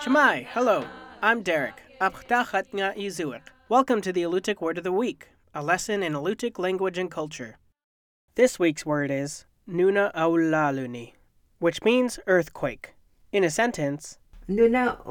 Cama'i, hello. I'm Derek. Welcome to the Alutiiq Word of the Week, a lesson in Alutiiq language and culture. This week's word is Nuna Aulaluni, which means earthquake. In a sentence, Nuna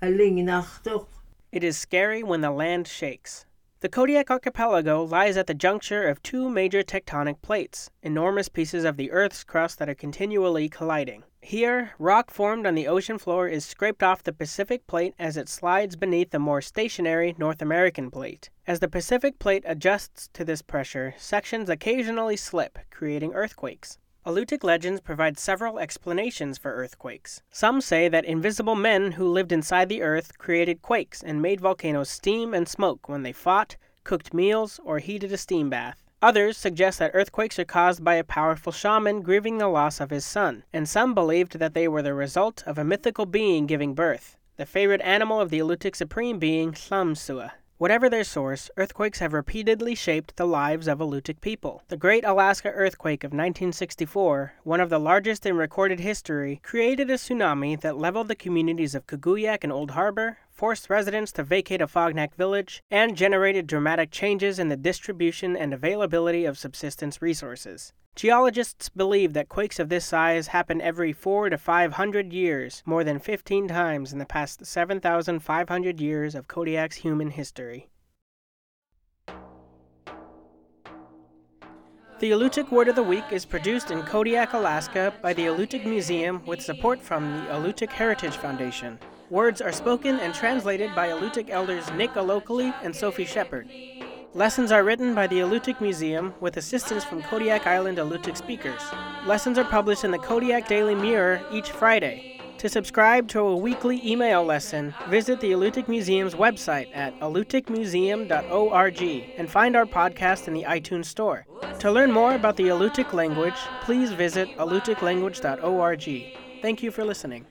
Alingnachtuk. it is scary when the land shakes. The Kodiak Archipelago lies at the juncture of two major tectonic plates, enormous pieces of the Earth's crust that are continually colliding. Here, rock formed on the ocean floor is scraped off the Pacific plate as it slides beneath the more stationary North American plate. As the Pacific plate adjusts to this pressure, sections occasionally slip, creating earthquakes. Alutiiq legends provide several explanations for earthquakes. Some say that invisible men who lived inside the earth created quakes and made volcanoes steam and smoke when they fought, cooked meals, or heated a steam bath. Others suggest that earthquakes are caused by a powerful shaman grieving the loss of his son, and some believed that they were the result of a mythical being giving birth, the favorite animal of the Alutiiq supreme being Llam Sua. Whatever their source, earthquakes have repeatedly shaped the lives of Alutiiq people. The Great Alaska Earthquake of 1964, one of the largest in recorded history, created a tsunami that leveled the communities of Kaguyak and Old Harbor, forced residents to vacate Afognak village, and generated dramatic changes in the distribution and availability of subsistence resources. Geologists believe that quakes of this size happen every 4 to 500 years, more than 15 times in the past 7,500 years of Kodiak's human history. The Alutiiq Word of the Week is produced in Kodiak, Alaska by the Alutiiq Museum with support from the Alutiiq Heritage Foundation. Words are spoken and translated by Alutiiq elders Nick Alokli and Sophie Shepard. Lessons are written by the Alutiiq Museum with assistance from Kodiak Island Alutiiq speakers. Lessons are published in the Kodiak Daily Mirror each Friday. To subscribe to a weekly email lesson, visit the Alutiiq Museum's website at alutiiqmuseum.org and find our podcast in the iTunes Store. To learn more about the Alutiiq language, please visit alutiiqlanguage.org. Thank you for listening.